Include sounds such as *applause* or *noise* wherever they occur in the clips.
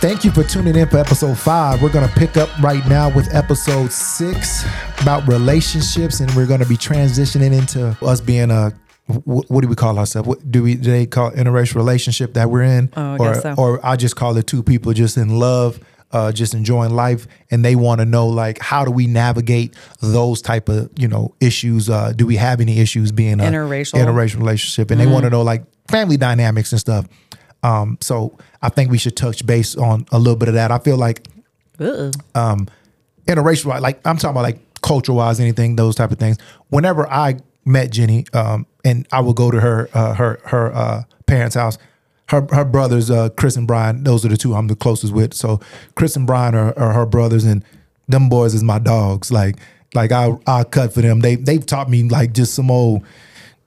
Thank you for tuning in for episode five. We're going to pick up right now with episode six about relationships, and we're going to be transitioning into us being a what, do we call ourselves? What do we do they call interracial relationship that we're in? Oh, or so. or I just call it two people just in love, uh, just enjoying life, and they want to know like how do we navigate those type of you know issues? Uh, do we have any issues being a Interracial. interracial relationship? And they want to know like family dynamics and stuff. Um, so I think we should touch base on a little bit of that. I feel like Ugh. interracial, like I'm talking about like culture wise, anything, those type of things. Whenever I met Jenny, um, and I would go to her uh, her her uh, parents' house. Her her brothers, uh, Chris and Brian, those are the two I'm the closest with. So Chris and Brian are, are her brothers, and them boys is my dogs. Like like I I cut for them. They they've taught me like just some old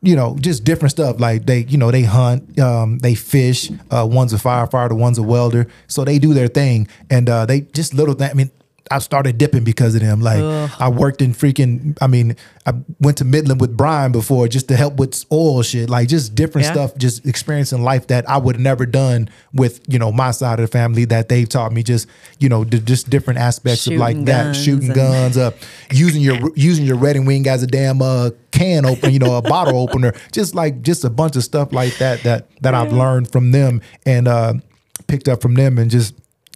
you know, just different stuff. Like they, you know, they hunt, um, they fish. Uh, one's a firefighter, one's a welder. So they do their thing, and uh, they just little thing. I mean, I started dipping because of them. Like I worked in fracking. I mean, I went to Midland with Brian before just to help with oil shit. Like just different Yeah. stuff, just experiencing life that I would have never done with you know my side of the family that they've taught me. Just you know, d- just different aspects of like Shooting that, shooting and- guns, uh, using your *laughs* using your red and wing as a damn uh, can opener, you know, a bottle opener, just like just a bunch of stuff like that that that I've learned from them and uh, picked up from them and just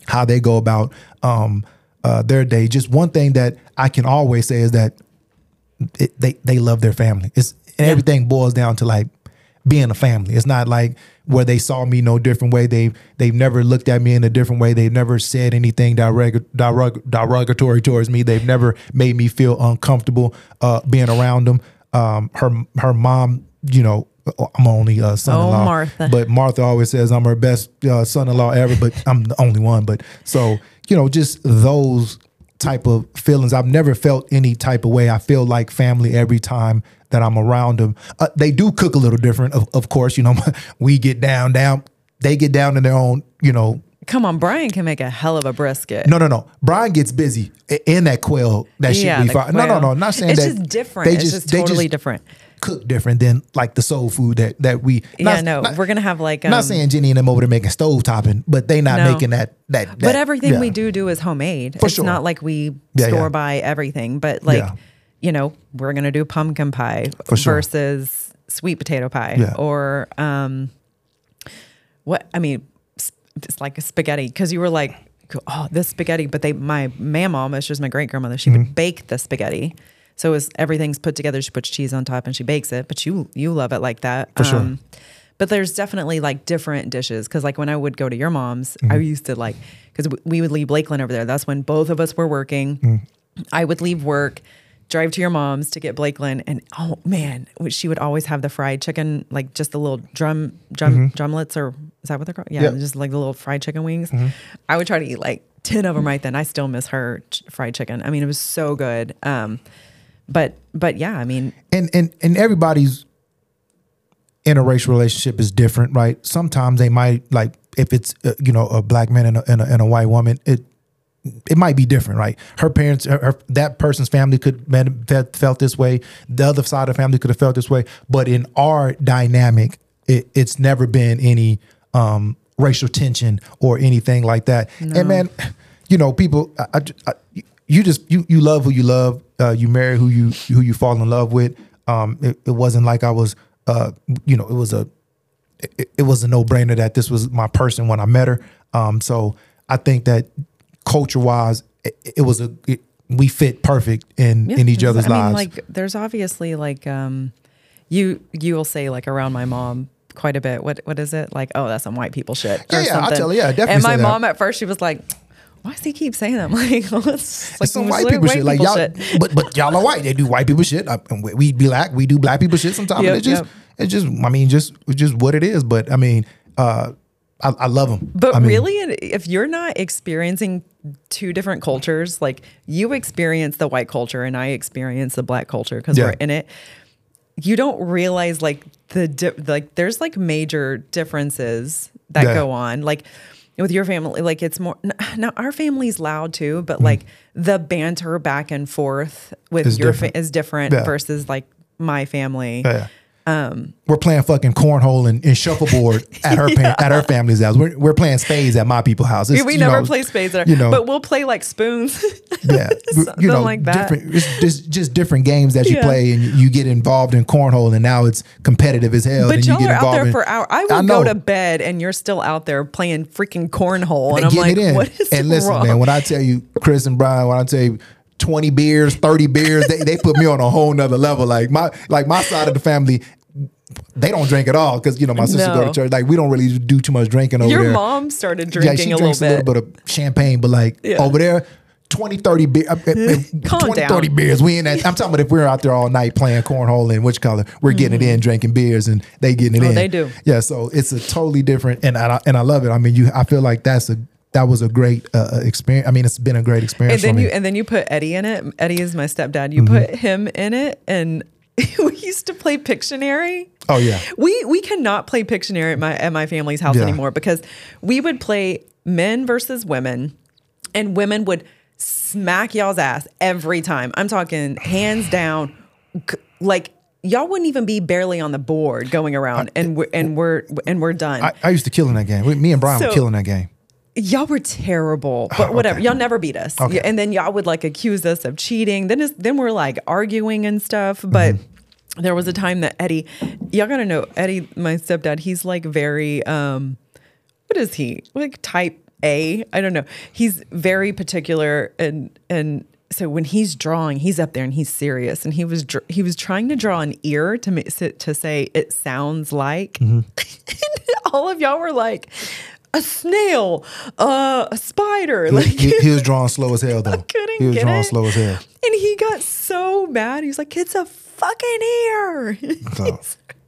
how they go about um, uh, their day. Just one thing that I can always say is that it, they they love their family. It's and everything boils down to like being a family. It's not like where they saw me no different way. They they've never looked at me in a different way. They've never said anything derog- derog- derogatory towards me. They've never made me feel uncomfortable uh, being around them. Um, her her mom, you know, I'm only uh, son-in-law, Oh, Martha. but Martha always says I'm her best uh, son-in-law ever, but I'm the only one. But so you know, just those type of feelings. I've never felt any type of way. I feel like family every time that I'm around them. Uh, they do cook a little different, of, of course. You know, *laughs* we get down, down. They get down in their own. You know, Come on, Brian can make a hell of a brisket. no, no, no. Brian gets busy in that quail. That shit Yeah, we the fry. No, no, no. Not saying It's that. just different. It's just totally different. Cook different than like the soul food that that we. Yeah, no, not- we're gonna have like. not um, saying Jenny and them over there making stove topping, but they not No. making that that. But everything yeah. we do do is homemade. For it's sure. not like we Yeah, store yeah. buy everything. But like, you know, we're gonna do pumpkin pie For sure. versus sweet potato pie, or um, what? I mean, it's like a spaghetti because you were like, oh, this spaghetti. But they, my mom, it's just my great grandmother. She Mm-hmm. would bake the spaghetti. So it's everything's put together. She puts cheese on top and she bakes it. But you you love it like that. For sure. but there's definitely like different dishes because like when I would go to your mom's, Mm-hmm. I used to like because we would leave Blakeland over there. That's when both of us were working. Mm. I would leave work, drive to your mom's to get Blakeland, and oh man, she would always have the fried chicken, like just the little drum drum drumlets, or is that what they're called? Yeah, Mm-hmm. Yeah. just like the little fried chicken wings. Mm-hmm. I would try to eat like ten of them right then. I still miss her ch- fried chicken. I mean, it was so good. Um, but but yeah, I mean, and and and everybody's interracial relationship is different, right? Sometimes they might like if it's uh, you know a black man and a, and a, and a white woman, it it might be different, right? Her parents, her, her- that person's family could have felt, this way. The other side of the family could have felt this way. But in our dynamic, it, it's never been any um, racial tension or anything like that. And man, you know, people, I, I, I- you just you you love who you love. Uh, you marry who you who you fall in love with. Um, it, it wasn't like I was, uh, you know, it was a it, it was a no brainer that this was my person when I met her. Um, so I think that culture wise, it, it was a it, we fit perfect in Yeah, in each other's I mean, lives. like there's obviously like um you you will say like around my mom quite a bit. What what is it? Like, oh, that's some white people shit. Yeah, or yeah, something. tell you, yeah, definitely And my mom at first she was like, Why does he keep saying that? I'm *laughs* like, well, it's like some white white people shit, like people y'all, but but y'all are white. They do white people shit. And we, we black. We do black people shit sometimes. Yep, it's just, yep. it's just. I mean, just just what it is. But I mean, uh, I, I love them. But I mean, really, if you're not experiencing two different cultures, like you experience the white culture and I experience the black culture because Yeah. we're in it, you don't realize like the di- like there's like major differences that Yeah. go on. Like with your family, like it's more *sighs* now our family's loud too, but hmm. like the banter back and forth with. Is your different. fa- is different Yeah. versus like my family. Yeah. Um, we're playing fucking cornhole and, and shuffleboard *laughs* at her pa- at her family's house. We're, we're playing spades at my people's house. It's, we never know, play spades there, You know, but we'll play like spoons. *laughs* yeah, something you know, like that. different. It's just just different games that you Yeah. play, and you, get involved in cornhole, and now it's competitive as hell. But y'all you are get out there in, for hours. I will go to bed and you're still out there playing freaking cornhole, and and I'm like, what is and listen, wrong? man, when I tell you, Chris and Brian, when I tell you. 20 beers, 30 beers, they, they put me on a whole nother level. Like my like my side of the family, they don't drink at all because you know my sister go to church. Like we don't really do too much drinking over Your there. Your mom started yeah, drinking she a little drinks bit. a little bit of champagne, but like Yeah. over there, 20, 30 beers, *laughs* Calm 20, down. 30 beers. We in that. I'm talking about if we're out there all night playing cornhole and which color, we're getting it in, drinking beers, and they getting it Mm-hmm. Oh, in. they do. Yeah, so it's a totally different, and I, and I love it. I mean, you, I feel like that's a that was a great uh, uh, experience. I mean, it's been a great experience. and then for me. you and then you put Eddie in it. Eddie is my stepdad. You Mm-hmm. put him in it, and *laughs* we used to play Pictionary. oh yeah, We we cannot play Pictionary at my at my family's house Yeah. anymore because we would play men versus women, and women would smack y'all's ass every time. I'm talking hands *sighs* down, like y'all wouldn't even be barely on the board going around, and we're and we're and we're done. I, I used to kill in that game. We- Me and Brian were killing that game. Y'all were terrible, but whatever. okay. Y'all never beat us. Okay. And then y'all would like accuse us of cheating. Then then we're like arguing and stuff. But Mm-hmm. there was a time that Eddie, y'all gotta know Eddie, my stepdad. He's like very um, what is he like type A? I don't know. He's very particular and and. So when he's drawing, he's up there and he's serious, and he was dr- he was trying to draw an ear to to say it sounds like, Mm-hmm. *laughs* and all of y'all were like, a snail, uh, a spider. Like, he, he was *laughs* drawing slow as hell though. I couldn't he was get drawing it. slow as hell. and he got so mad. He's like, it's a fucking ear. *laughs* So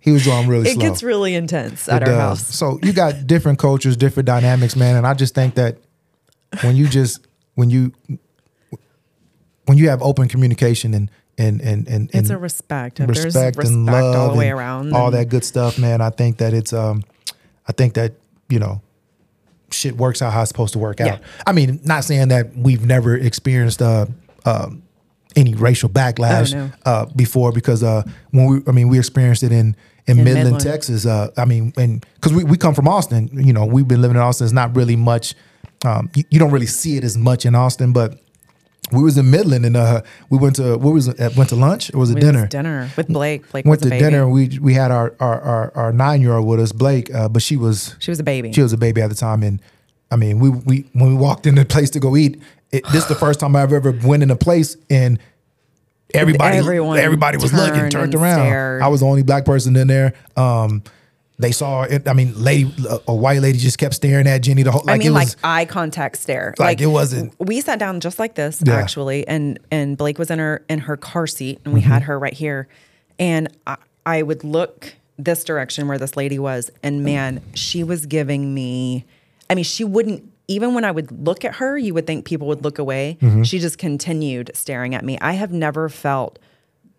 he was drawing really slow. it slow. gets really intense at It our does. house. So you got different cultures, different dynamics, man. And I just think that when you just when you when you have open communication and and and and, It's a respect. Respect respect and love all the way around. all that good stuff, man. I think that it's um I think that, you know, shit works out how it's supposed to work out. Yeah. I mean, not saying that we've never experienced uh um any racial backlash Oh, no. uh before because uh when we I mean we experienced it in in, In Midland, Midland. Texas. Uh I mean and cuz we we come from Austin, you know, we've been living in Austin. It's not really much um you, you don't really see it as much in Austin, but we was in Midland and uh we went to what was it went to lunch or was it We dinner? was dinner with Blake. Blake went to baby. dinner. and We we had our our our, our nine year old with us, Blake, uh, but she was She was a baby. she was a baby at the time, and I mean, we we when we walked in the place to go eat, it, this is the first time I've ever went in a place and everybody Everyone everybody was looking, turned turned around. stared. I was the only black person in there. Um, they saw it. I mean, lady, a, white lady just kept staring at Jenny the whole. Like I mean, it like was, eye contact stare. Like, it wasn't- We sat down just like this Yeah. actually, and and Blake was in her in her car seat, and we Mm-hmm. had her right here, and I, I would look this direction where this lady was, and man, she was giving me. I mean, she wouldn't even when I would look at her, you would think people would look away. Mm-hmm. She just continued staring at me. I have never felt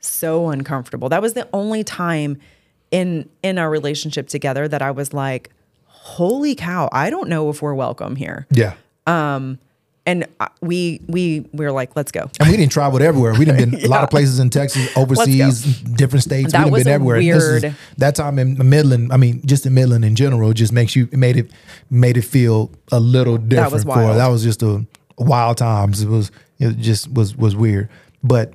so uncomfortable. That was the only time in in our relationship together that I was like, "Holy cow! I don't know if we're welcome here." yeah. Um, And we we we were like, "Let's go." And we didn't travel everywhere. We didn't been *laughs* a lot of places in Texas, overseas, different states. That we didn't been everywhere. This is- weird- that time in Midland, I mean, just in Midland in general, just makes you it made it made it feel a little different. That was for wild. that was just a wild times. It was it just was was weird. But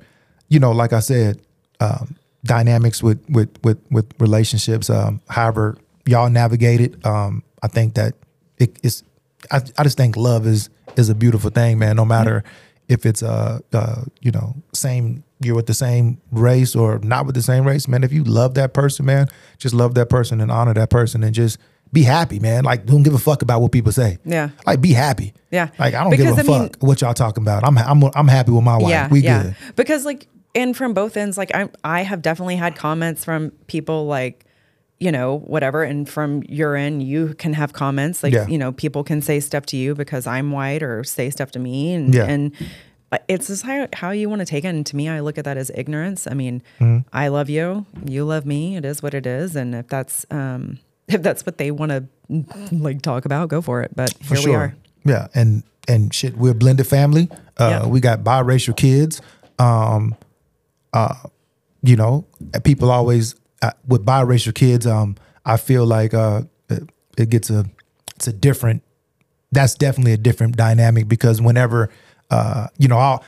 you know, like I said, um, dynamics with with with with relationships. Um, however, y'all navigate it. Um, I think that it is. I, I just think love is is a beautiful thing, man. No matter if it's uh, uh you know same you're with the same race or not with the same race, man. If you love that person, man, just love that person and honor that person and just be happy, man. Like don't give a fuck about what people say. Yeah. Like be happy. Yeah. Like I don't Because, give a I mean- fuck what y'all talking about. I'm I'm I'm happy with my wife. yeah, we yeah. good. Because like, and from both ends, like I I have definitely had comments from people like, you know, whatever, and from your end, you can have comments like, Yeah. you know, people can say stuff to you because I'm white or say stuff to me, and Yeah. and. It's just how, how you want to take it. And to me, I look at that as ignorance. I mean, Mm-hmm. I love you. You love me. It is what it is. And if that's um, if that's what they want to *laughs* like talk about, go for it. But For here sure. we are. Yeah, and and shit, we're a blended family. Uh, Yeah. We got biracial kids. Um, uh, you know, people always uh, with biracial kids, um, I feel like uh, it, it gets a it's a different. That's definitely a different dynamic because whenever uh, you know, I'll,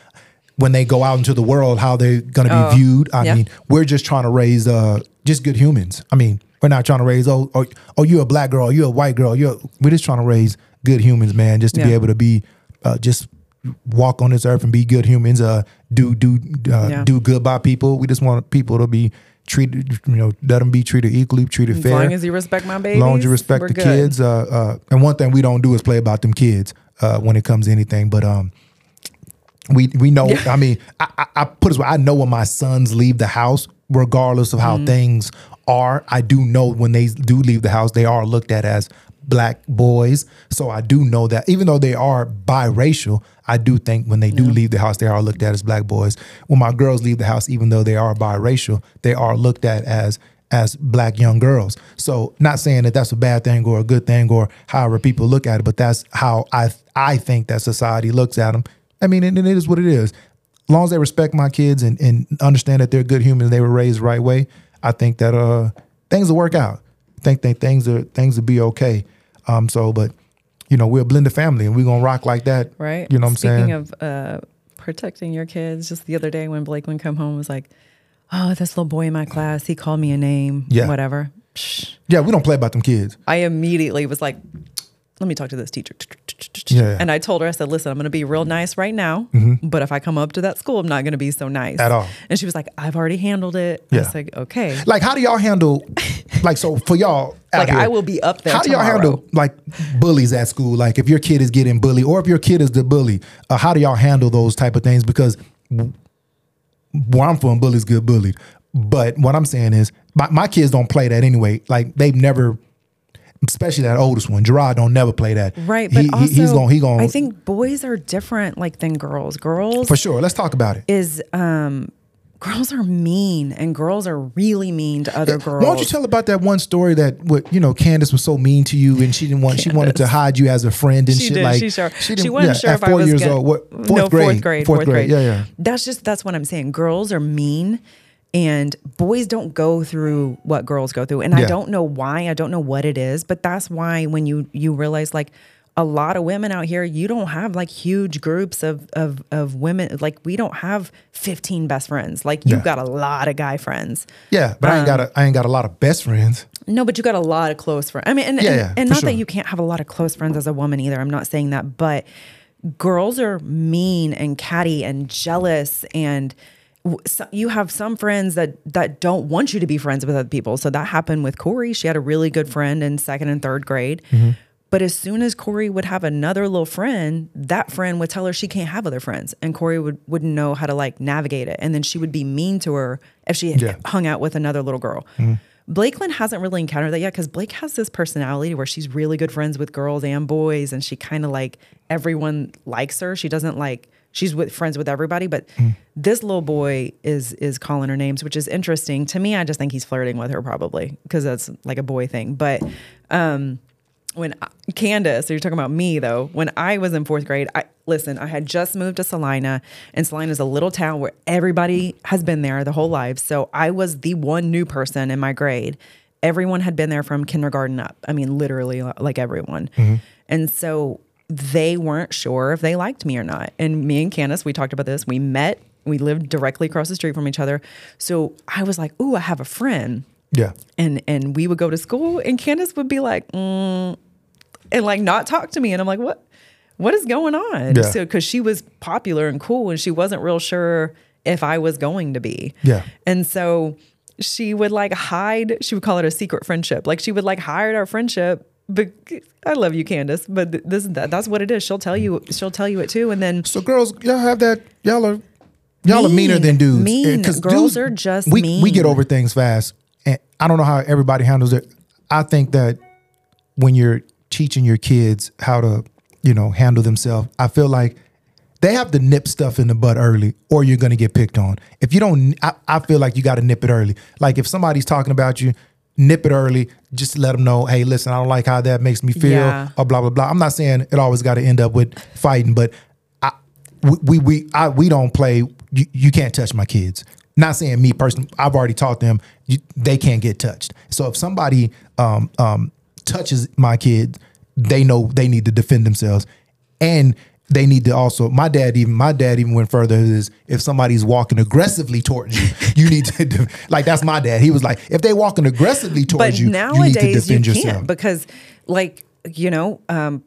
when they go out into the world, how they're going to be Oh, viewed. I yeah. mean, we're just trying to raise uh, just good humans. I mean, we're not trying to raise oh oh, oh you're a black girl, you're a white girl. You're we're just trying to raise good humans, man. Just to be able to be uh, just walk on this earth and be good humans. Uh, do do uh, Yeah. do good by people. We just want people to be treated. You know, let them be treated equally, treated As fair. As long as you respect my baby. As long as you respect the good. kids. Uh, uh, and one thing we don't do is play about them kids uh, when it comes to anything. But um, we we know. I mean, I, I, I put it this way: I know when my sons leave the house, regardless of how Mm-hmm. things are. I do know when they do leave the house, they are looked at as black boys. So I do know that, even though they are biracial, I do think when they do leave the house, they are looked at as black boys. When my girls leave the house, even though they are biracial, they are looked at as as black young girls. So not saying that that's a bad thing or a good thing or however people look at it, but that's how I I think that society looks at them. I mean, and, and it is what it is. As long as they respect my kids and, and understand that they're good humans, they were raised the right way. I think that uh things will work out. I think that things are things will be okay. Um, so, but you know, we're a blended family and we're gonna rock like that, right? You know what I'm saying? Speaking of uh, protecting your kids, just the other day when Blake would come home was like, "Oh, this little boy in my class, he called me a name, Yeah. whatever." Yeah, we don't play about them kids. I immediately was like, "Let me talk to this teacher." Yeah. And I told her, I said, "Listen, I'm going to be real nice right now, but if I come up to that school, I'm not going to be so nice At all. And she was like, "I've already handled it." I Yeah. was like, "Okay." Like, how do y'all handle? Like, so for y'all, *laughs* Like here, I will be up there. How do y'all tomorrow. handle like bullies at school? Like if your kid is getting bullied, or if your kid is the bully, uh, how do y'all handle those type of things? Because where I'm from, bullies get bullied. But what I'm saying is, my, my kids don't play that anyway. Like they've never, especially that oldest one, Gerard, don't never play that. Right, but he, also, he's gonna he gonna I think boys are different, like than girls. Girls for sure. Let's talk about it. is um, girls are mean, and girls are really mean to other girls. Why don't you tell about that one story that what you know Candace was so mean to you and she didn't want she wanted to hide you as a friend and She shit did. like she sure. She, didn't- wasn't yeah, sure at if four I was years gonna, old. What, fourth no, grade, fourth grade. Fourth, grade. Yeah, yeah. That's just that's what I'm saying. Girls are mean, and boys don't go through what girls go through. And I don't know why. I don't know what it is, but that's why when you you realize like. A lot of women out here, you don't have like huge groups of of of women. Like we don't have fifteen best friends. Like you've Yeah. got a lot of guy friends. Yeah, but I ain't Um, got a I ain't got a lot of best friends. No, but you got a lot of close friends. I mean, and Yeah, and, yeah, and not sure. that you can't have a lot of close friends as a woman either. I'm not saying that, but girls are mean and catty and jealous and so you have some friends that that don't want you to be friends with other people. So that happened with Corey. She had a really good friend in second and third grade. Mm-hmm. But as soon as Corey would have another little friend, that friend would tell her she can't have other friends, and Corey would wouldn't know how to like navigate it, and then she would be mean to her if she Yeah. hung out with another little girl. Blakeland hasn't really encountered that yet because Blake has this personality where she's really good friends with girls and boys, and she kind of like everyone likes her. She doesn't like she's with friends with everybody, but this little boy is is calling her names, which is interesting to me. I just think he's flirting with her probably because that's like a boy thing, but. um when I, Candace, so you're talking about me though. When I was in fourth grade, I listen. I had just moved to Salina, and Salina is a little town where everybody has been there the whole life. So I was the one new person in my grade. Everyone had been there from kindergarten up. I mean, literally, like everyone. And so they weren't sure if they liked me or not. And me and Candace, we talked about this. We met. We lived directly across the street from each other. So I was like, "Ooh, I have a friend." Yeah. and and we would go to school and Candace would be like mm, and like not talk to me and I'm like what what is going on Yeah. so because she was popular and cool and she wasn't real sure if I was going to be Yeah. and so she would like hide she would call it a secret friendship like she would like hide our friendship but I love you Candace but th- this that, that's what it is she'll tell you she'll tell you it too and then So girls, y'all have that. Y'all are y'all are meaner than dudes. Mean. 'Cause Girls are just we we get over things fast, and I don't know how everybody handles it. I think that when you're teaching your kids how to, you know, handle themselves, I feel like they have to nip stuff in the butt early, or you're gonna get picked on. If you don't, I, I feel like you got to nip it early. Like if somebody's talking about you. Nip it early. Just let them know. Hey, listen, I don't like how that makes me feel. Yeah. Or blah blah blah. I'm not saying it always got to end up with fighting, but I, we we we, I, we don't play. You, you can't touch my kids. Not saying me personally. I've already taught them you, they can't get touched. So if somebody um, um, touches my kid, they know they need to defend themselves, and they need to also. My dad even my dad even went further. Is if somebody's walking aggressively towards you, you need to *laughs* like that's my dad. He was like, if they walking aggressively towards but you, nowadays you need to defend you yourself. can't because like you know um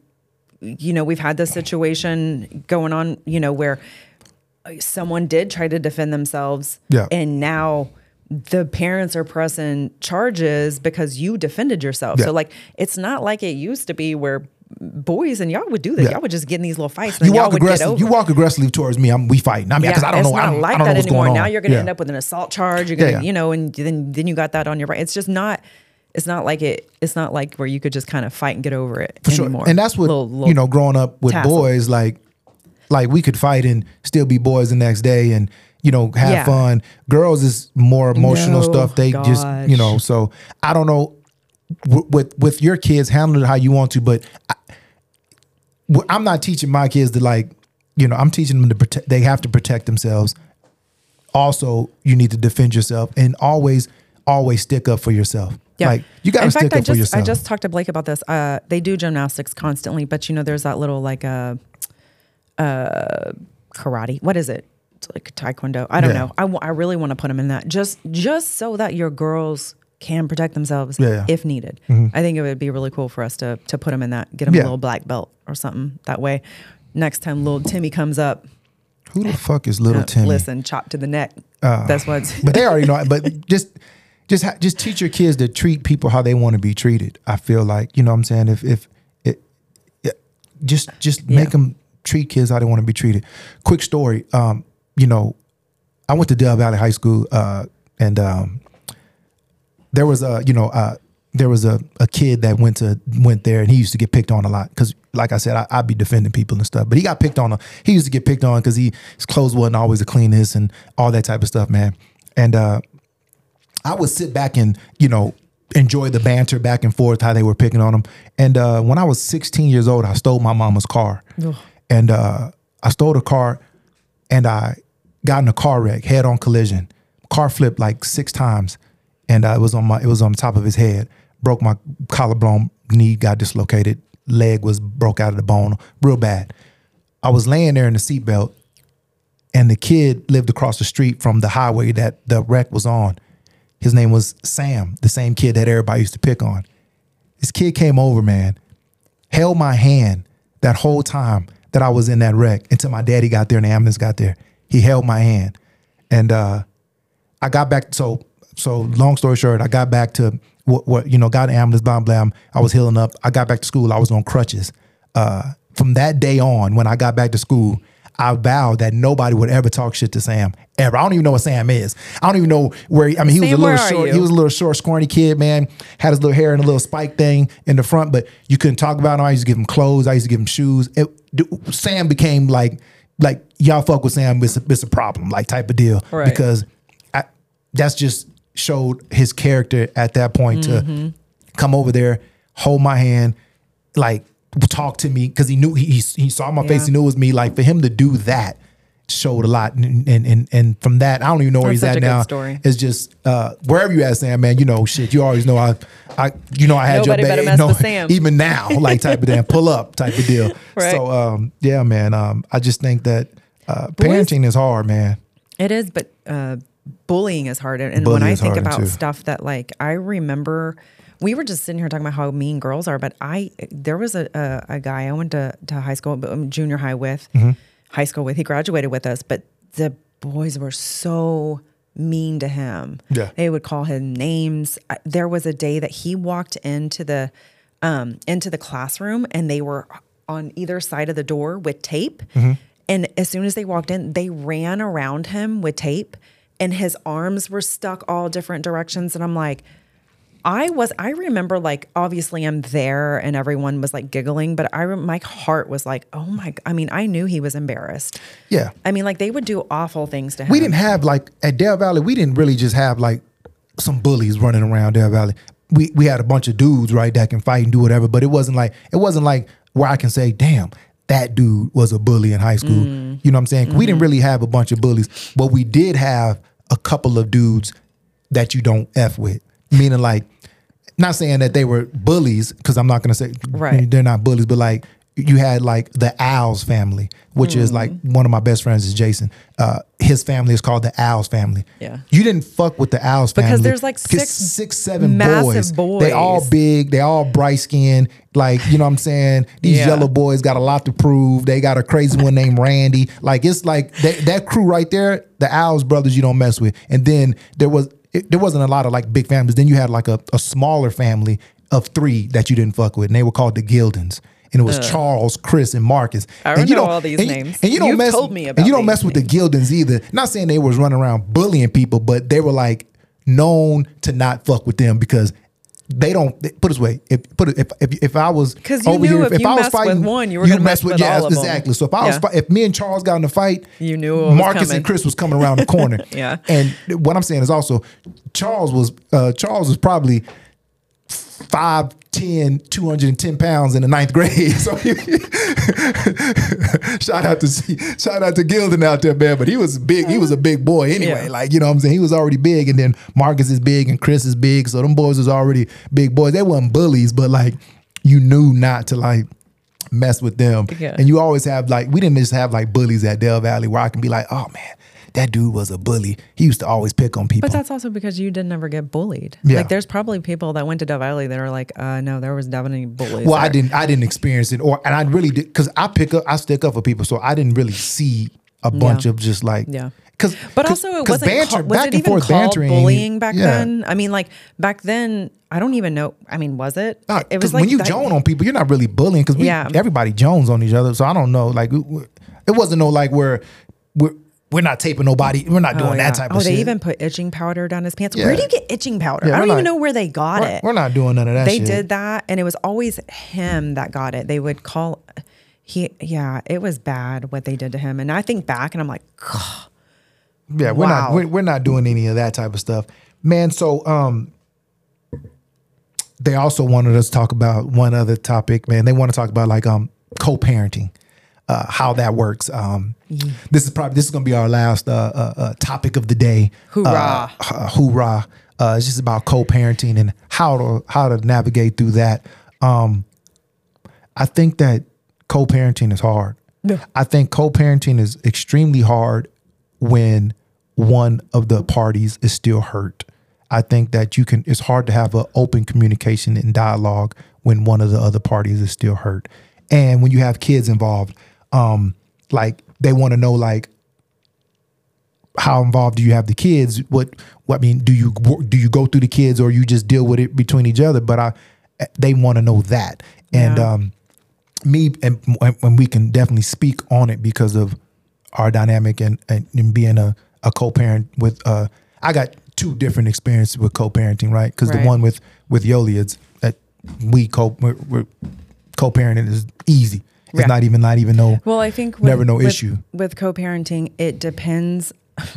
you know we've had this situation going on you know where someone did try to defend themselves Yeah. and now the parents are pressing charges because you defended yourself Yeah. so like it's not like it used to be where boys and y'all would do this. Yeah. y'all would just get in these little fights and you walk would get aggressive. over You walk aggressively towards me. I'm we fighting. I mean, because I don't know. I don't, like I don't that know what's anymore. going Now you're going to Yeah. end up with an assault charge. You're going to, Yeah, yeah. you know, and then then you got that on your right. It's just not. It's not like it. It's not like where you could just kind of fight and get over it for sure. anymore. And that's what Little- little you know. Growing up with tassel. boys, like like we could fight and still be boys the next day, and you know have Yeah. fun. Girls is more emotional No, stuff. They just you know. So I don't know w- with with your kids handle it how you want to, but I'm not teaching my kids to like you know. I'm teaching them to protect. They have to protect themselves. Also, you need to defend yourself and always always stick up for yourself. Yeah. Like you got to stick fact, up I just for yourself. I just talked to Blake about this. Uh, they do gymnastics constantly, but you know, there's that little like a uh, karate. What is it? It's like taekwondo. I don't Yeah. know. I I really want to put them in that just just so that your girls can protect themselves Yeah, yeah. if needed. I think it would be really cool for us to to put them in that. Get them Yeah. a little black belt or something. That way, next time little Timmy comes up, Who the fuck is little uh, Timmy? listen, chop to the neck. That's what's. *laughs* but they already know. But just just ha- just teach your kids to treat people how they want to be treated. I feel like you know what I'm saying. If if it, it just just make them treat kids how they want to be treated. Quick story. Um, you know, I went to Del Valle High School, uh, and um, there was a you know uh, there was a, a kid that went to went there and he used to get picked on a lot because like I said I, I'd be defending people and stuff but he got picked on he used to get picked on because he his clothes wasn't always the cleanest and all that type of stuff man. And uh, I would sit back and you know enjoy the banter back and forth how they were picking on him. And uh, when I was 16 years old I stole my mama's car. And uh, I stole the car and I got in a car wreck, head on collision. Car flipped like six times, and it was on my it was on the top of his head. Broke my collarbone, knee got dislocated, leg was broke out of the bone, real bad. I was laying there in the seatbelt, and the kid lived across the street from the highway that the wreck was on. His name was Sam, the same kid that everybody used to pick on. This kid came over, man, held my hand that whole time that I was in that wreck until my daddy got there and the ambulance got there. He held my hand. And uh, I got back. So, so long story short, I got back to what, what you know, got an ambulance, blah, blah. I was healing up. I got back to school. I was on crutches. Uh, from that day on, when I got back to school, I vowed that nobody would ever talk shit to Sam ever. I don't even know what Sam is. I don't even know where. He, I mean, he was a little short. you? He was a little short, scrawny kid, man. Had his little hair and a little spike thing in the front, but you couldn't talk about him. I used to give him clothes. I used to give him shoes. It, Sam became like, like y'all fuck with Sam. It's a, it's a problem, like type of deal, Right. because I, that's just showed his character at that point Mm-hmm. to come over there, hold my hand, like talk to me because he knew he, he saw my face. Yeah. He knew it was me. Like for him to do that showed a lot, and and and, and from that, I don't even know where That's he's at now. story. It's just uh, wherever you at, Sam, man. You know, shit. You always know I, I, you know, I had Nobody your mess no, Sam. *laughs* even now, like type of damn pull up type of deal. *laughs* Right. So, um, yeah, man. Um, I just think that uh, parenting is hard, man. It is, but uh, bullying is hard. And when I think about too. stuff that, like, I remember we were just sitting here talking about how mean girls are, but I there was a a, a guy I went to to high school, um, junior high with, Mm-hmm. high school with. He graduated with us, but the boys were so mean to him. Yeah. they would call him names. There was a day that he walked into the um, into the classroom, and they were on either side of the door with tape. Mm-hmm. And as soon as they walked in, they ran around him with tape, and his arms were stuck all different directions. And I'm like, I was, I remember like, obviously I'm there and everyone was like giggling, but I, my heart was like, oh my, I mean, I knew he was embarrassed. Yeah. I mean, like they would do awful things to him. we didn't have like at Del Valle. We didn't really just have like some bullies running around Del Valle. We we had a bunch of dudes right that can fight and do whatever, but it wasn't like it wasn't like where I can say, damn, that dude was a bully in high school. Mm. You know what I'm saying? We didn't Mm-hmm. really have a bunch of bullies, but we did have a couple of dudes that you don't f with, meaning like not saying that they were bullies because I'm not gonna say Right. they're not bullies, but like you had like the Owls family, which is like Mm. one of my best friends is Jason. Uh, his family is called the Owls family. Yeah. you didn't fuck with the Owls family Because there's, like, six six, seven massive boys. They all big. They all bright skinned. Like you know what I'm saying. These Yeah. yellow boys got a lot to prove. They got a crazy one named Randy. Like it's like that, that crew right there. The Owls brothers you don't mess with. And then there was it, there wasn't a lot of like big families. Then you had like a, a smaller family of three that you didn't fuck with, and they were called the Gildens. And it was Charles, Chris, and Marcus. I and you know don't- all these and names. And you don't You've mess. told me and you don't mess with the Gildens either. Not saying they was running around bullying people, but they were like known to not fuck with them because they don't they- put it this way. If put it if if, if I was 'Cause you over here, if you I was with fighting, one, you were gonna mess with yeah, all of them. exactly. So if I was Yeah. fi- if me and Charles got in a fight, You knew Marcus and Chris was coming around the *laughs* corner. Yeah. And what I'm saying is also Charles was uh, Charles was probably 5'10, 210 pounds in the ninth grade. *laughs* So he- shout out to shout out to Gilden out there, man. But he was big, he was a big boy anyway. Yeah. Like, you know what I'm saying? He was already big. And then Marcus is big and Chris is big. So them boys was already big boys. They weren't bullies, but like you knew not to like mess with them. Yeah. And you always have like we didn't just have like bullies at Del Valle where I can be like, oh man, that dude was a bully. He used to always pick on people. But that's also because you didn't ever get bullied. Yeah. Like there's probably people that went to Del Valle that are like, uh, no, there was definitely bullies. Well, I didn't. I didn't experience it, or and I really did because I pick up. I stick up for people, so I didn't really see a bunch Yeah. of just like Yeah. Because But also, it wasn't called, was it even called bullying back yeah. then? I mean, like back then, I don't even know. I mean, was it? Nah, it 'cause was like when you that- joan on people, you're not really bullying because Yeah. everybody jones on each other. So I don't know. Like it it wasn't no like we're we're we're not taping nobody. We're not doing Oh, that type oh, of shit. Oh, they even put itching powder down his pants. Yeah. Where do you get itching powder? Yeah, I don't even not- know where they got we're, it. we're not doing none of that. they shit. did that, and it was always him that got it. They would call. He, yeah, it was bad what they did to him. And I think back, and I'm like, God, Yeah, we're not we're, we're not doing any of that type of stuff, man. So um, they also wanted us to talk about one other topic, man. They want to talk about like um co-parenting, uh, how that works. Um, this is probably this is gonna be our last uh, uh, uh topic of the day. Hoorah. Uh, uh, hoorah! Uh, it's just about co-parenting and how to how to navigate through that. Um, I think that co-parenting is hard. Yeah. I think co-parenting is extremely hard when one of the parties is still hurt. I think that you can it's hard to have an open communication and dialogue when one of the other parties is still hurt. And when you have kids involved, um like they want to know like how involved do you have the kids? What, what I mean, do you do you go through the kids or you just deal with it between each other? But I, they want to know that, and Yeah. um, me and when we can definitely speak on it because of our dynamic and and, and being a, a co-parent with uh, I got two different experiences with co-parenting, right? Because Right. the one with with Yoli is that we co we're, we're co-parenting is easy. It's Yeah. not even not even no Well, I think with, never no with- issue. with co-parenting. It depends *laughs*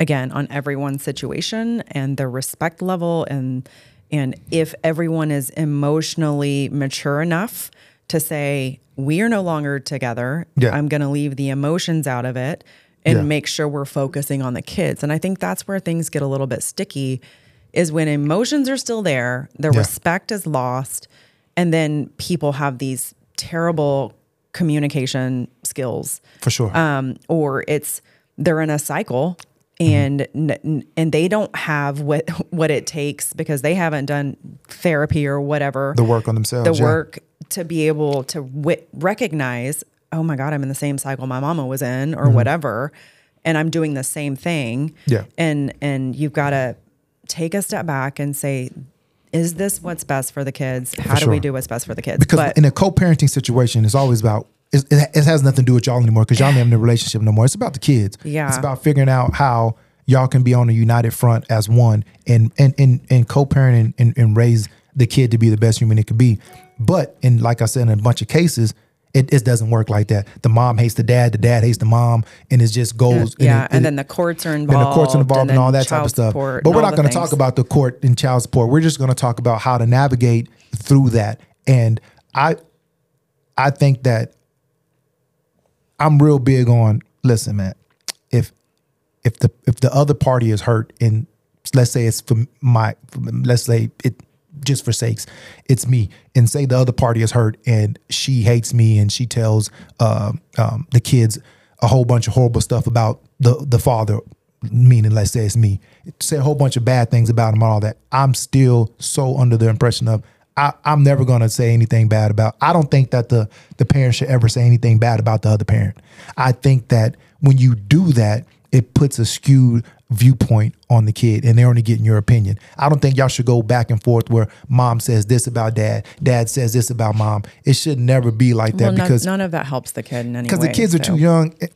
again on everyone's situation and their respect level and and if everyone is emotionally mature enough to say we are no longer together. Yeah. I'm going to leave the emotions out of it and Yeah. make sure we're focusing on the kids. And I think that's where things get a little bit sticky is when emotions are still there, the Yeah. respect is lost, and then people have these terrible communication skills for sure. um, or it's they're in a cycle and n- and they don't have what what it takes because they haven't done therapy or whatever the work on themselves. the yeah. work to be able to wi- recognize oh my god i'm in the same cycle my mama was in or whatever and i'm doing the same thing Mm-hmm. Yeah. and and you've got to take a step back and say is this what's best for the kids how do we do what's best for the kids because but in a co-parenting situation, it's always about it, it has nothing to do with y'all anymore because y'all don't in a relationship no more. It's about the kids. Yeah. it's about figuring out how y'all can be on a united front as one and and and, and co-parent and, and, and raise the kid to be the best human it could be. But in like I said, in a bunch of cases. It, it doesn't work like that. The mom hates the dad, the dad hates the mom, and it just goes. yeah, it- and then the courts are involved. And the courts are involved and, then all that type of stuff. But we're not going to talk about the court and child support. We're just going to talk about how to navigate through that. And I, I think that I'm real big on. Listen, man, if if the if the other party is hurt and let's say it's for my let's say it just for sakes it's me and say the other party is hurt and she hates me and she tells uh, um, the kids a whole bunch of horrible stuff about the the father meaning let's say it's me say a whole bunch of bad things about him and all that i'm still so under the impression of I, I'm never gonna say anything bad about. I don't think that the the parent should ever say anything bad about the other parent. I think that when you do that, it puts a skewed viewpoint on the kid and they're only getting your opinion. I don't think y'all should go back and forth where mom says this about dad, dad says this about mom. It should never be like that well, because none of that helps the kid in any way. because the kids are so. too young eh,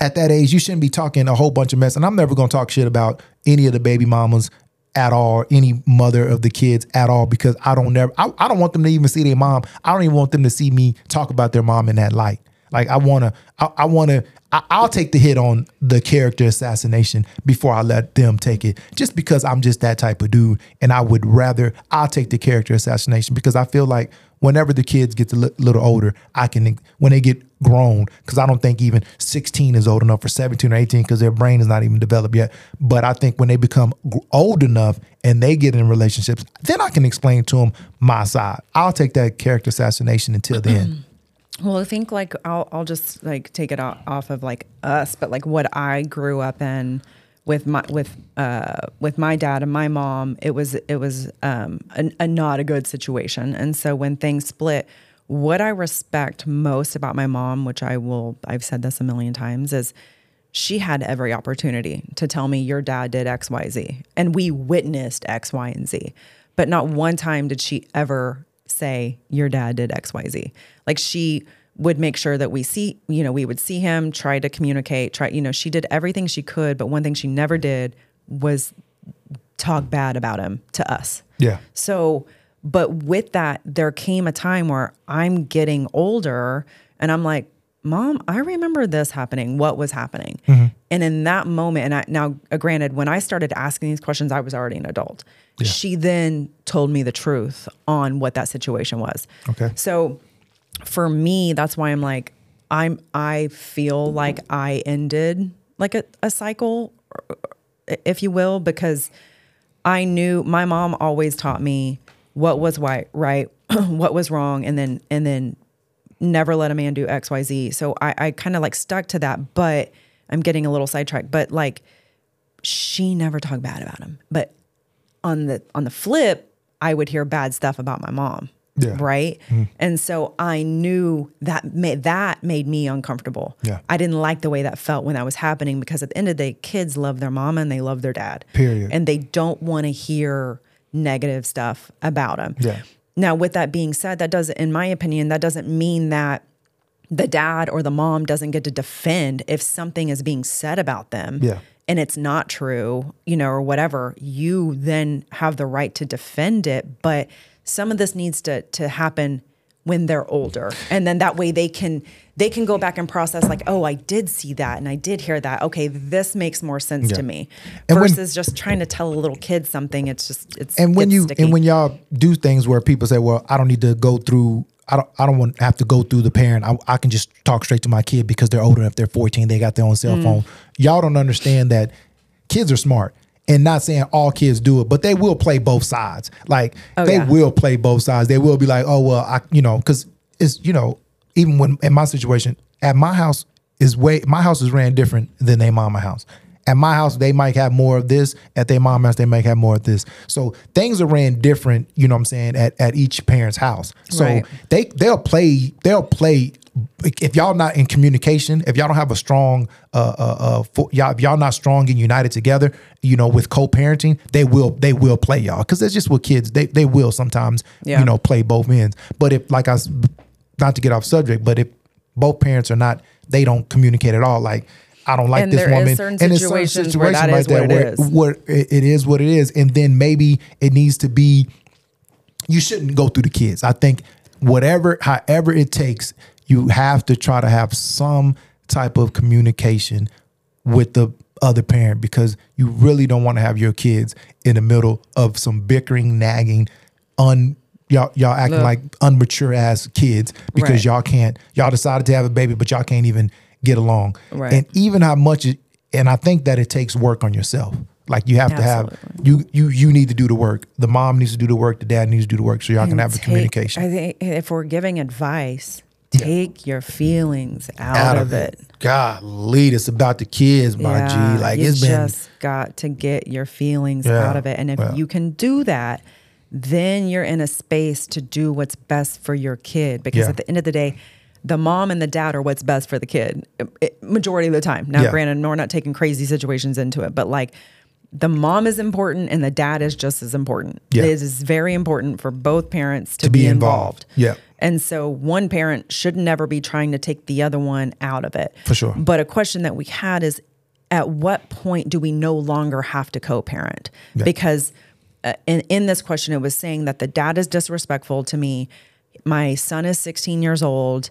at that age. You shouldn't be talking a whole bunch of mess. And I'm never going to talk shit about any of the baby mamas at all, any mother of the kids at all, because I don't never. I, I don't want them to even see their mom. I don't even want them to see me talk about their mom in that light. Like I want to. I, I want to. I'll take the hit on the character assassination before I let them take it, just because I'm just that type of dude, and I would rather I'll take the character assassination because I feel like whenever the kids get a little older, I can when they get grown because I don't think even 16 is old enough for 17 or 18 because their brain is not even developed yet. But I think when they become old enough and they get in relationships, then I can explain to them my side. I'll take that character assassination until then. *clears throat* Well, I think like I'll I'll just like take it off of like us, but like what I grew up in with my with uh with my dad and my mom, it was it was um a, a not a good situation, and so when things split, what I respect most about my mom, which I will I've said this a million times, is she had every opportunity to tell me your dad did X Y Z, and we witnessed X Y and Z, but not one time did she ever say your dad did xyz like she would make sure that we see you know we would see him try to communicate try you know she did everything she could but one thing she never did was talk bad about him to us. Yeah. so but with that there came a time where i'm getting older and i'm like mom i remember this happening. What was happening? And in that moment and I, now uh, granted when i started asking these questions i was already an adult she then told me the truth on what that situation was Okay. so for me that's why i'm like i'm i feel like i ended like a, a cycle if you will because I knew my mom always taught me what was right, right, *clears throat* what was wrong, and then and then never let a man do X, Y, Z. So I, I kind of like stuck to that, but I'm getting a little sidetracked. But like she never talked bad about him. But on the on the flip, I would hear bad stuff about my mom. Yeah. Right. Hmm. And so I knew that made that made me uncomfortable. Yeah. I didn't like the way that felt when that was happening because at the end of the day, kids love their mama and they love their dad. Period. And they don't want to hear negative stuff about them. Yeah. Now, with that being said, that doesn't, in my opinion, that doesn't mean that the dad or the mom doesn't get to defend if something is being said about them. Yeah. And it's not true, you know, or whatever, you then have the right to defend it. But some of this needs to to happen when they're older. And then that way they can they can go back and process like, oh, I did see that and I did hear that. Okay, this makes more sense Yeah. to me. And when- versus just trying to tell a little kid something. It's just it's and when you sticky. and when y'all do things where people say, "Well, I don't need to go through. I don't. I don't want to have to go through the parent. I, I can just talk straight to my kid because they're older. If they're fourteen, they got their own Mm. cell phone. Y'all don't understand that kids are smart. And not saying all kids do it, but they will play both sides. Like Oh, they yeah. will play both sides. They will be like, "Oh well, I you know," because it's you know, even when in my situation at my house is way my house is ran different than their mama house. At my house, they might have more of this. At their mom house, they might have more of this. So things are ran different, you know what I'm saying, at, at each parent's house. So Right. they they'll play, they'll play if y'all not in communication, if y'all don't have a strong uh uh, uh fo- y'all if y'all not strong and united together, you know, with co-parenting, they will they will play y'all. Cause that's just what kids they they will sometimes, Yeah. you know, play both ends. But if like I not to get off subject, but if both parents are not, they don't communicate at all. Like I don't like And this woman. and there's certain situations where that situations is what it where is. what it, it is what it is. And then maybe it needs to be you shouldn't go through the kids. I think whatever, however it takes, you have to try to have some type of communication with the other parent because you really don't want to have your kids in the middle of some bickering, nagging, un y'all y'all acting Look. like unmature ass kids because Right. y'all can't y'all decided to have a baby but y'all can't even get along. Right. And even how much it, and I think that it takes work on yourself. Like you have Absolutely. to have you you you need to do the work. The mom needs to do the work. The dad needs to do the work, so y'all can have a communication. I think if we're giving advice, take your feelings out, of it. Golly, it's about the kids, my G. Like you it's been just got to get your feelings Yeah, out of it. And if yeah. you can do that, then you're in a space to do what's best for your kid. Because Yeah. at the end of the day, the mom and the dad are what's best for the kid it- majority of the time. Now, Yeah. granted, we're not taking crazy situations into it, but like the mom is important and the dad is just as important. Yeah. It is very important for both parents to, To be be, involved. involved. Yeah. And so one parent should never be trying to take the other one out of it. For sure. But a question that we had is at what point do we no longer have to co parent? Yeah. Because uh, in, in this question, it was saying that the dad is disrespectful to me. My son is 16 years old.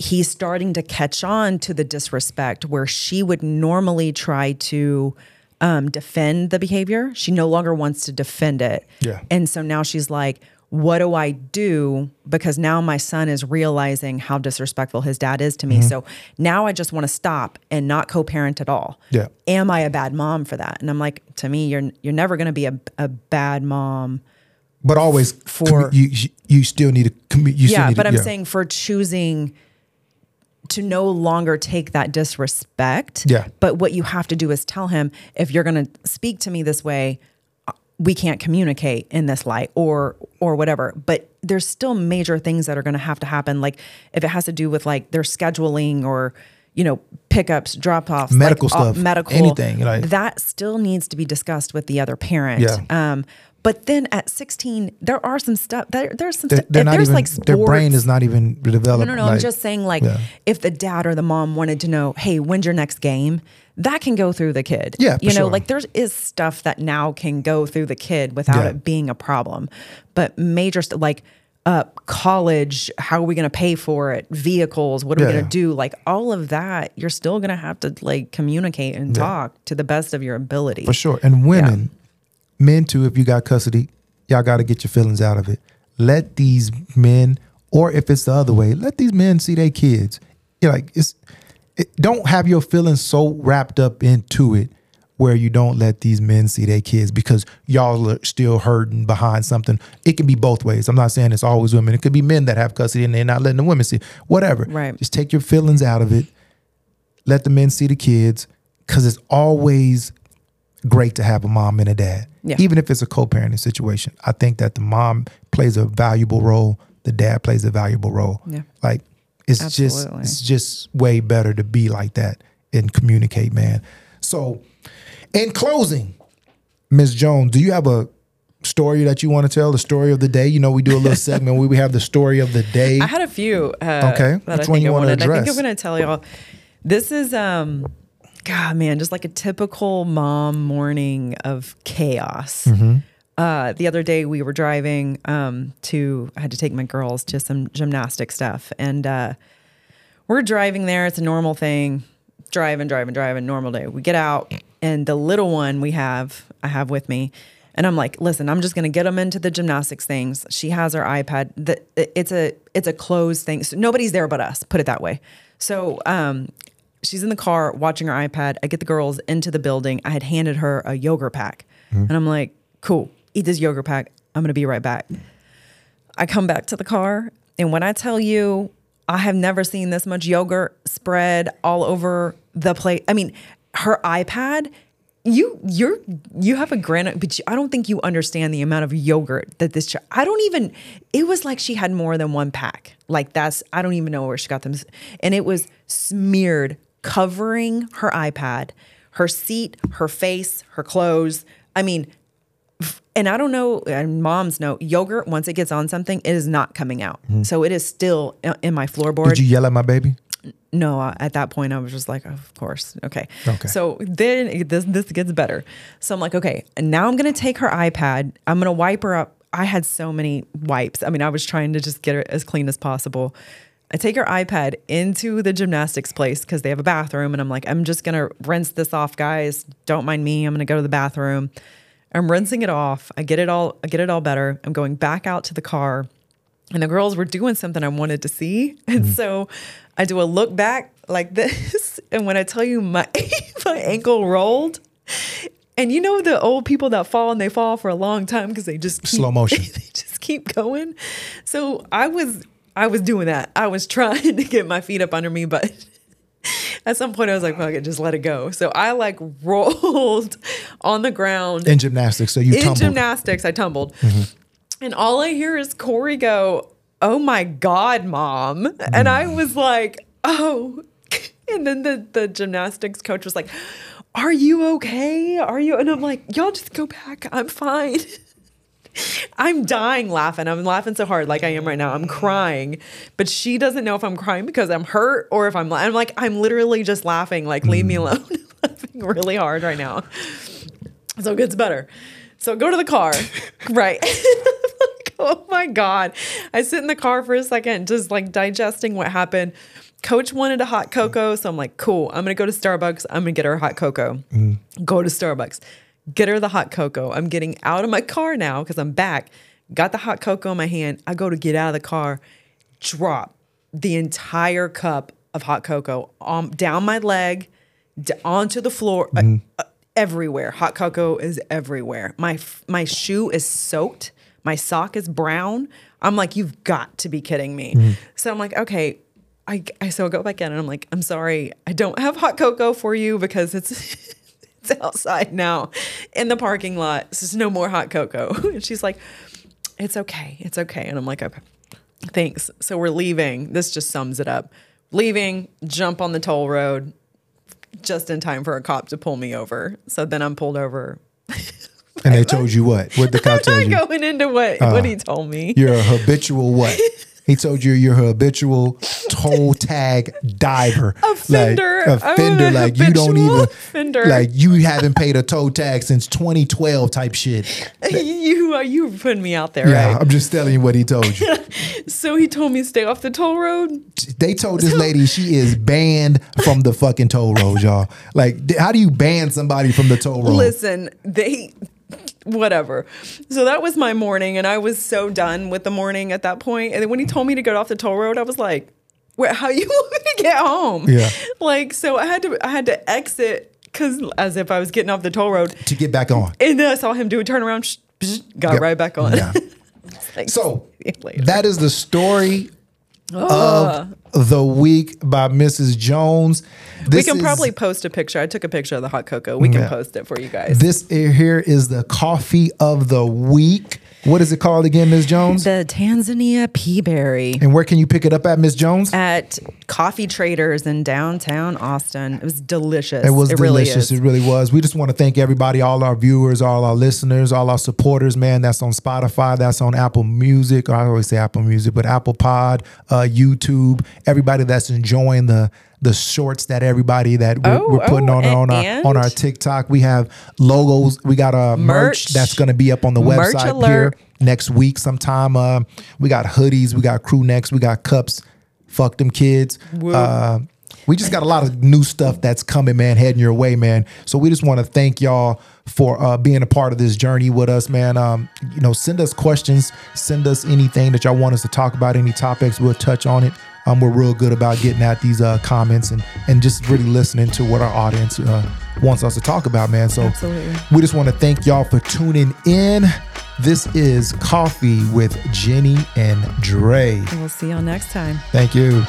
He's starting to catch on to the disrespect where she would normally try to um, defend the behavior. She no longer wants to defend it. Yeah. And so now she's like, what do I do? Because now my son is realizing how disrespectful his dad is to Mm-hmm. me. So now I just want to stop and not co-parent at all. Yeah. Am I a bad mom for that? And I'm like, to me, you're you're never going to be a, a bad mom. but always For- you you still need to commit. you still yeah, but to, I'm yeah. saying for choosing to no longer take that disrespect. Yeah. But what you have to do is tell him if you're going to speak to me this way, uh, we can't communicate in this light or or whatever. But there's still major things that are going to have to happen like if it has to do with like their scheduling or you know pickups, drop-offs, Medical like, all- stuff, medical anything, like- that still needs to be discussed with the other parent. Yeah. Um but then at 16, there are some stuff. There, there's some they're, stuff. they're there's even like their brain is not even developed. no, no, no. I'm just saying, like, Yeah. if the dad or the mom wanted to know, hey, when's your next game? That can go through the kid. Yeah, you know, sure. like there is stuff that now can go through the kid without Yeah. it being a problem. But major stuff like uh, college, how are we going to pay for it? Vehicles, what are we going to do? Like all of that, you're still going to have to like communicate and talk to the best of your ability. For sure. And women, men too, if you got custody, y'all got to get your feelings out of it. Let these men, or if it's the other way, let these men see their kids. You're like, it's, it, don't have your feelings so wrapped up into it where you don't let these men see their kids because y'all are still hurting behind something. It can be both ways. I'm not saying it's always women. It could be men that have custody and they're not letting the women see. Whatever. Right. Just take your feelings out of it. Let the men see the kids because it's always great to have a mom and a dad. Yeah. Even if it's a co-parenting situation. I think that the mom plays a valuable role, the dad plays a valuable role. Yeah. Like it's Absolutely. just it's just way better to be like that and communicate, man. So in closing, Ms. Jones, do you have a story that you want to tell? The story of the day? You know, we do a little *laughs* segment where we have the story of the day. I had a few. Uh, Okay. Which one you wanna wanted. I think? I'm going to tell y'all. This is, um, God, man, just like a typical mom morning of chaos. Mm-hmm. Uh, the other day we were driving um, to, I had to take my girls to some gymnastic stuff. And uh, we're driving there. It's a normal thing. Driving, driving, driving, normal day. We get out, and the little one we have, I have with me. And I'm like, listen, I'm just gonna get them into the gymnastics things. She has her iPad. The, it's a it's a closed thing. So nobody's there but us. Put it that way. So um, she's in the car watching her iPad. I get the girls into the building. I had handed her a yogurt pack, hmm. and I'm like, cool, eat this yogurt pack. I'm gonna be right back. I come back to the car, and when I tell you, I have never seen this much yogurt spread all over the plate. I mean, her iPad. You you're you have a grand, but you, I don't think you understand the amount of yogurt that this. Child, I don't even. It was like she had more than one pack. Like that's I don't even know where she got them, and it was smeared, covering her iPad, her seat, her face, her clothes. I mean, and I don't know, and moms know, yogurt, once it gets on something, it is not coming out. Mm-hmm. So it is still in my floorboard. Did you yell at my baby? no, at that point, I was just like, of course. Okay. Okay. So then this, this gets better. So I'm like, okay, and now I'm going to take her iPad. I'm going to wipe her up. I had so many wipes. I mean, I was trying to just get her as clean as possible. I take her iPad into the gymnastics place because they have a bathroom. And I'm like, I'm just going to rinse this off, guys. Don't mind me. I'm going to go to the bathroom. I'm rinsing it off. I get it all, I get it all better. I'm going back out to the car and the girls were doing something I wanted to see. *laughs* And hmm. so I do a look back like *laughs* this and when I tell you my *laughs* my ankle rolled, and you know the old people that fall and they fall for a long time because they just keep, Slow motion. they just keep going. So I was I was doing that. I was trying *laughs* to get my feet up under me, but *laughs* at some point I was like, fuck it, just let it go. So I like *laughs* rolled on the ground In gymnastics, so you in tumbled. gymnastics. I tumbled, mm-hmm. and all I hear is Corey go, "Oh my god, mom!" And I mm. was like, "Oh." And then the the gymnastics coach was like, "Are you okay? Are you?" And I'm like, "Y'all just go back. I'm fine." *laughs* I'm dying laughing. I'm laughing so hard, like I am right now. I'm crying, but she doesn't know if I'm crying because I'm hurt or if I'm. I'm like, I'm literally just laughing. Like, leave me mm. alone. *laughs* laughing really hard right now. So it gets better. So go to the car, *laughs* right? Like, oh my god! I sit in the car for a second, just like digesting what happened. Coach wanted a hot cocoa, so I'm like, cool. I'm gonna go to Starbucks. I'm gonna get her a hot cocoa. Mm. Go to Starbucks, get her the hot cocoa. I'm getting out of my car now because I'm back. Got the hot cocoa in my hand. I go to get out of the car, drop the entire cup of hot cocoa um, down my leg, d- onto the floor, uh, uh, everywhere. Hot cocoa is everywhere. My f- my shoe is soaked. My sock is brown. I'm like, you've got to be kidding me. So I'm like, okay. I, I so I go back in and I'm like, I'm sorry, I don't have hot cocoa for you because it's *laughs* it's *laughs* outside now in the parking lot. There's no more hot cocoa. *laughs* And she's like, it's okay, it's okay. And I'm like, okay, thanks. So we're leaving. This just sums it up. Leaving, jump on the toll road, just in time for a cop to pull me over. So then I'm pulled over. and they told you what? What the *laughs* cop I'm told not going into what what he uh, told me. You're a habitual what? He told you you're a habitual toll *laughs* tag diver. Offender. Like, offender. Like you don't even offender. like you haven't paid a toll tag since 2012 type shit. you uh, you putting me out there, Yeah, right? I'm just telling you what he told you. *laughs* So he told me stay off the toll road. they told this *laughs* lady she is banned from the fucking toll road, y'all. Like, how do you ban somebody from the toll road? Listen, they whatever. So that was my morning, and I was so done with the morning at that point. And then when he told me to get off the toll road, I was like, "Where? How you *laughs* want me to get home?" Yeah. Like so, I had to I had to exit because as if I was getting off the toll road, to get back on. and then I saw him do a turnaround, sh- psh, got Yep. right back on. Yeah. *laughs* Like, So see you later. that is the story of oh. The week by Mrs. Jones. we This can is- probably post a picture. I took a picture of the hot cocoa. We can Yeah. post it for you guys. This here is the coffee of the week. What is it called again, Ms. Jones? the Tanzania peaberry. And where can you pick it up at, Ms. Jones? at Coffee Traders in downtown Austin. It was delicious. It was really delicious. is. It really was. We just want to thank everybody, all our viewers, all our listeners, all our supporters, man. That's on Spotify, that's on Apple Music. I always say Apple Music, but Apple Pod, uh, YouTube, everybody that's enjoying the the shorts that everybody that we're, Oh, we're putting oh, on on our and- on our TikTok. We have logos. We got a merch, Merch. that's going to be up on the Merch website here next week sometime. Uh, we got hoodies, we got crew necks, we got cups. Fuck them kids. Uh, we just got a lot of new stuff that's coming, man, heading your way, man. So we just want to thank y'all for uh, being a part of this journey with us, man. Um, you know, send us questions, send us anything that y'all want us to talk about, any topics, we'll touch on it. Um, we're real good about getting at these uh, comments and and just really listening to what our audience uh, wants us to talk about, man. So Absolutely. we just want to thank y'all for tuning in. This is Coffee with Jenni and Dre. We'll see y'all next time. Thank you.